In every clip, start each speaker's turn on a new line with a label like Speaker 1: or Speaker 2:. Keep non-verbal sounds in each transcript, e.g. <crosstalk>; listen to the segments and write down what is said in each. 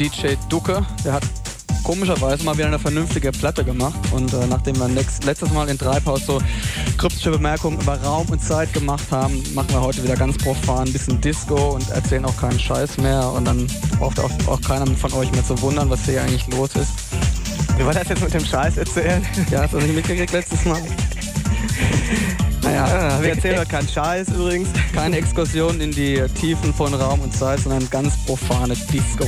Speaker 1: DJ Ducke, der hat komischerweise mal wieder eine vernünftige Platte gemacht. Und äh, nachdem wir letztes Mal in Treibhaus so kryptische Bemerkungen über Raum und Zeit gemacht haben, machen wir heute wieder ganz profan ein bisschen Disco und erzählen auch keinen Scheiß mehr. Und dann braucht auch, auch keiner von euch mehr zu wundern, was hier eigentlich los ist.
Speaker 2: Wie war das jetzt mit dem Scheiß erzählen?
Speaker 1: Ja, hast du nicht mitgekriegt letztes Mal?
Speaker 2: Naja, ah, wir erzählen keinen Scheiß übrigens.
Speaker 1: Keine Exkursion in die Tiefen von Raum und Zeit, sondern ganz profane Disco.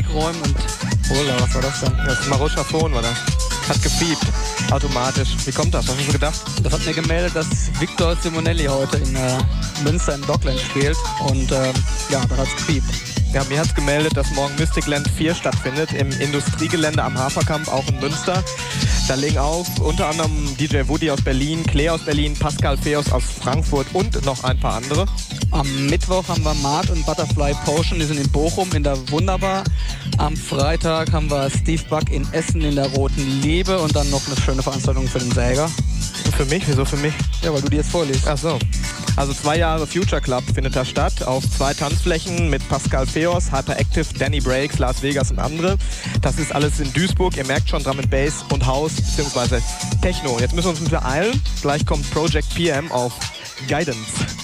Speaker 1: Wasserflasche aus dem Weg räumen und... Hola, was war das denn?
Speaker 2: Das Maruscha Phone, war das. Hat gefiebt. Automatisch. Wie kommt das? Was hast du gedacht?
Speaker 1: Das hat mir gemeldet, dass Victor Simonelli heute in äh, Münster im Dockland spielt. Und äh, ja, da hat's gefiebt.
Speaker 2: Ja, mir hat es gemeldet, dass morgen Mysticland 4 stattfindet im Industriegelände am Haferkamp, auch in Münster. Da legen auf unter anderem DJ Woody aus Berlin, Claire aus Berlin, Pascal Feos aus Frankfurt und noch ein paar andere.
Speaker 1: Am Mittwoch haben wir Mart und Butterfly Potion, die sind in Bochum in der Wunderbar. Am Freitag haben wir Steve Buck in Essen in der Roten Liebe und dann noch eine schöne Veranstaltung für den Säger.
Speaker 2: Für mich? Wieso für mich?
Speaker 1: Ja, weil du die jetzt vorliest.
Speaker 2: Ach so. Also zwei Jahre Future Club findet da statt, auf zwei Tanzflächen mit Pascal Feos, Hyperactive, Danny Breaks, Las Vegas und andere. Das ist alles in Duisburg. Ihr merkt schon Drum and Bass und House bzw. Techno. Jetzt müssen wir uns ein bisschen beeilen. Gleich kommt Project PM auf Guidance.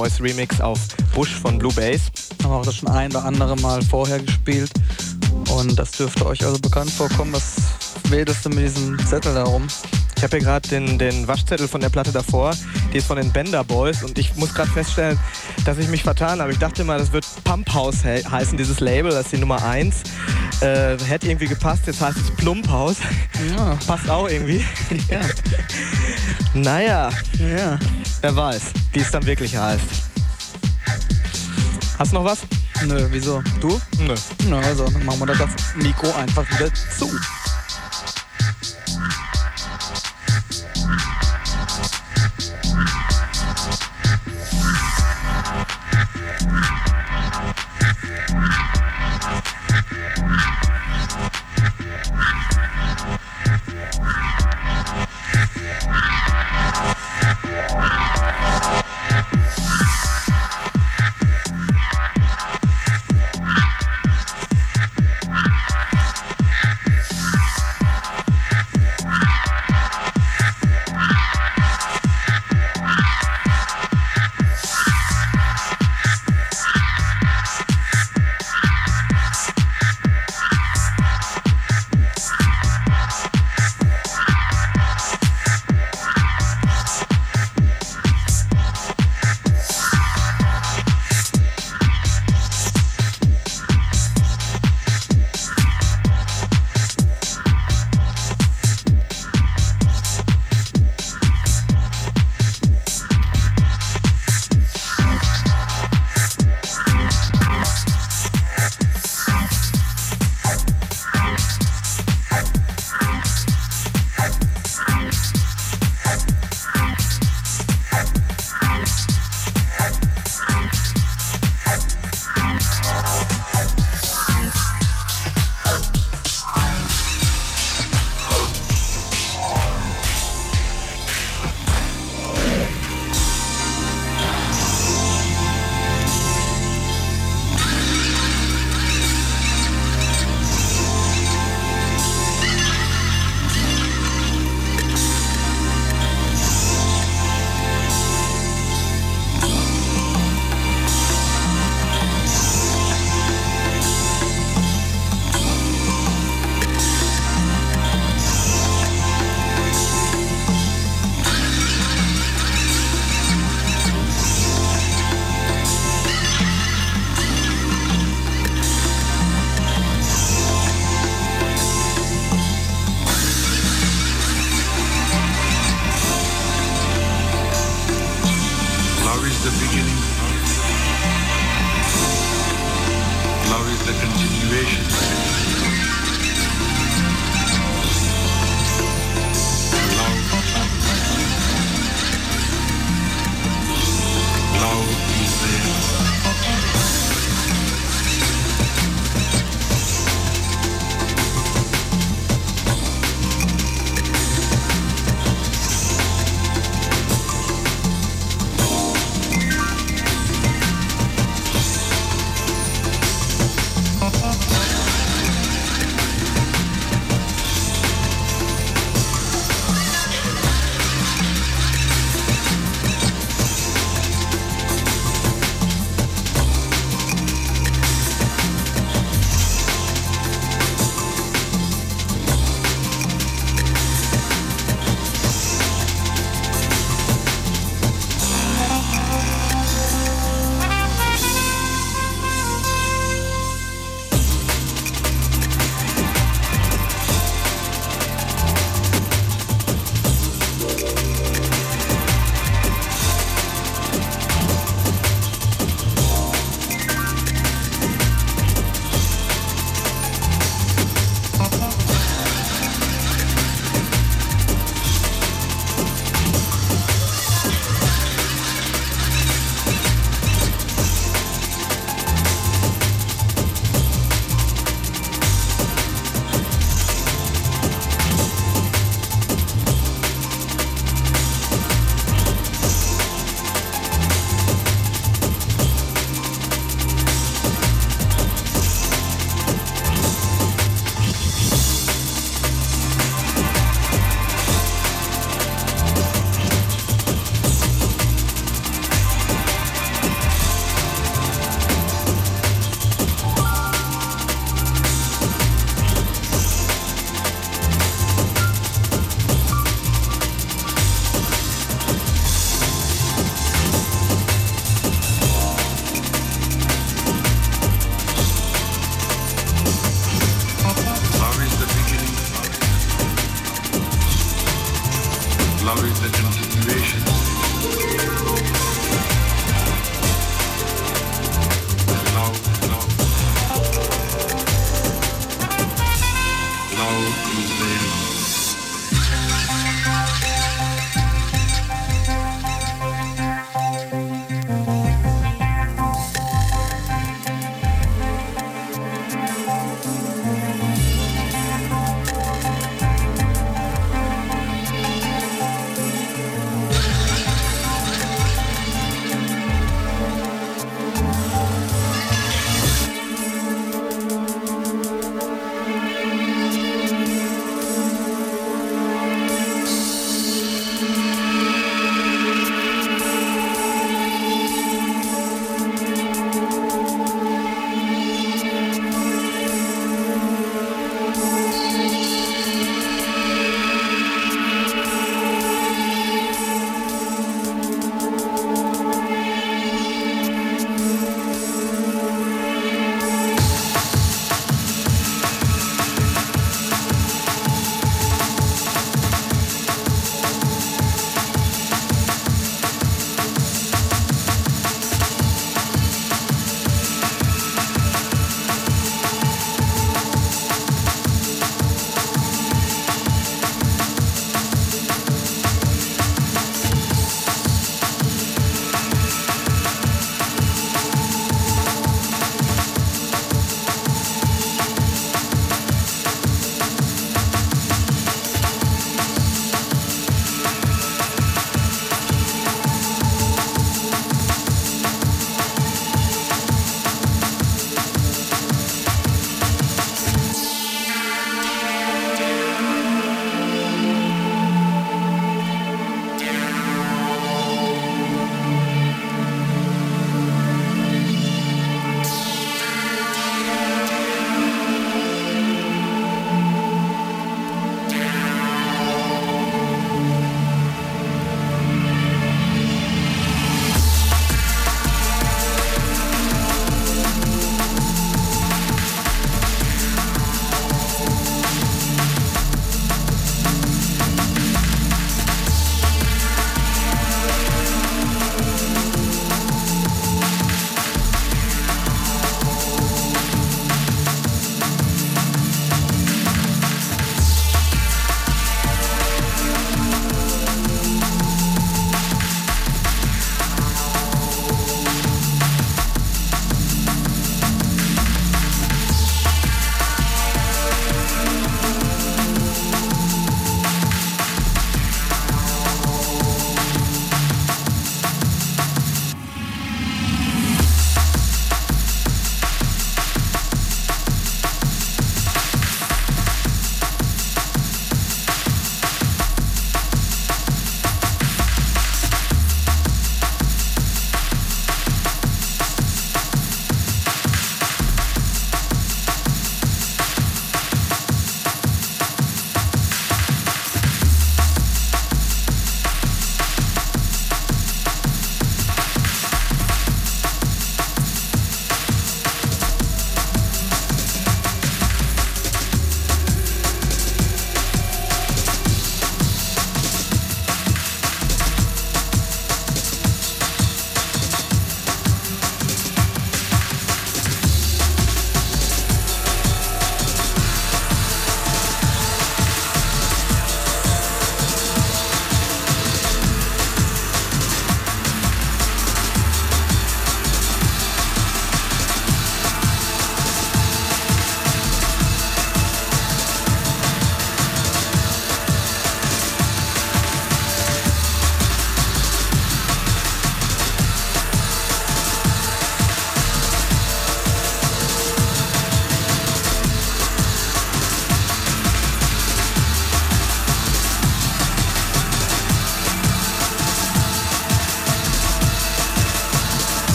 Speaker 2: Boys Remix auf Bush von Blue Bass.
Speaker 1: Haben auch das schon ein oder andere Mal vorher gespielt. Und das dürfte euch also bekannt vorkommen. Was wähltest du mit diesem Zettel darum?
Speaker 2: Ich habe hier gerade den, den Waschzettel von der Platte davor. Die ist von den Bender Boys. Und ich muss gerade feststellen, dass ich mich vertan habe. Ich dachte mal, das wird Pump House he heißen, dieses Label. Das ist die Nummer 1. Äh, hätte irgendwie gepasst. Jetzt heißt es Plump House.
Speaker 1: Ja. <laughs>
Speaker 2: Passt auch irgendwie.
Speaker 1: Ja. <laughs>
Speaker 2: Naja,
Speaker 1: ja.
Speaker 2: wer weiß, wie es dann wirklich heißt. Hast du noch was?
Speaker 1: Nö, wieso? Du?
Speaker 2: Nö.
Speaker 1: Na, also, dann machen wir das Mikro einfach wieder zu.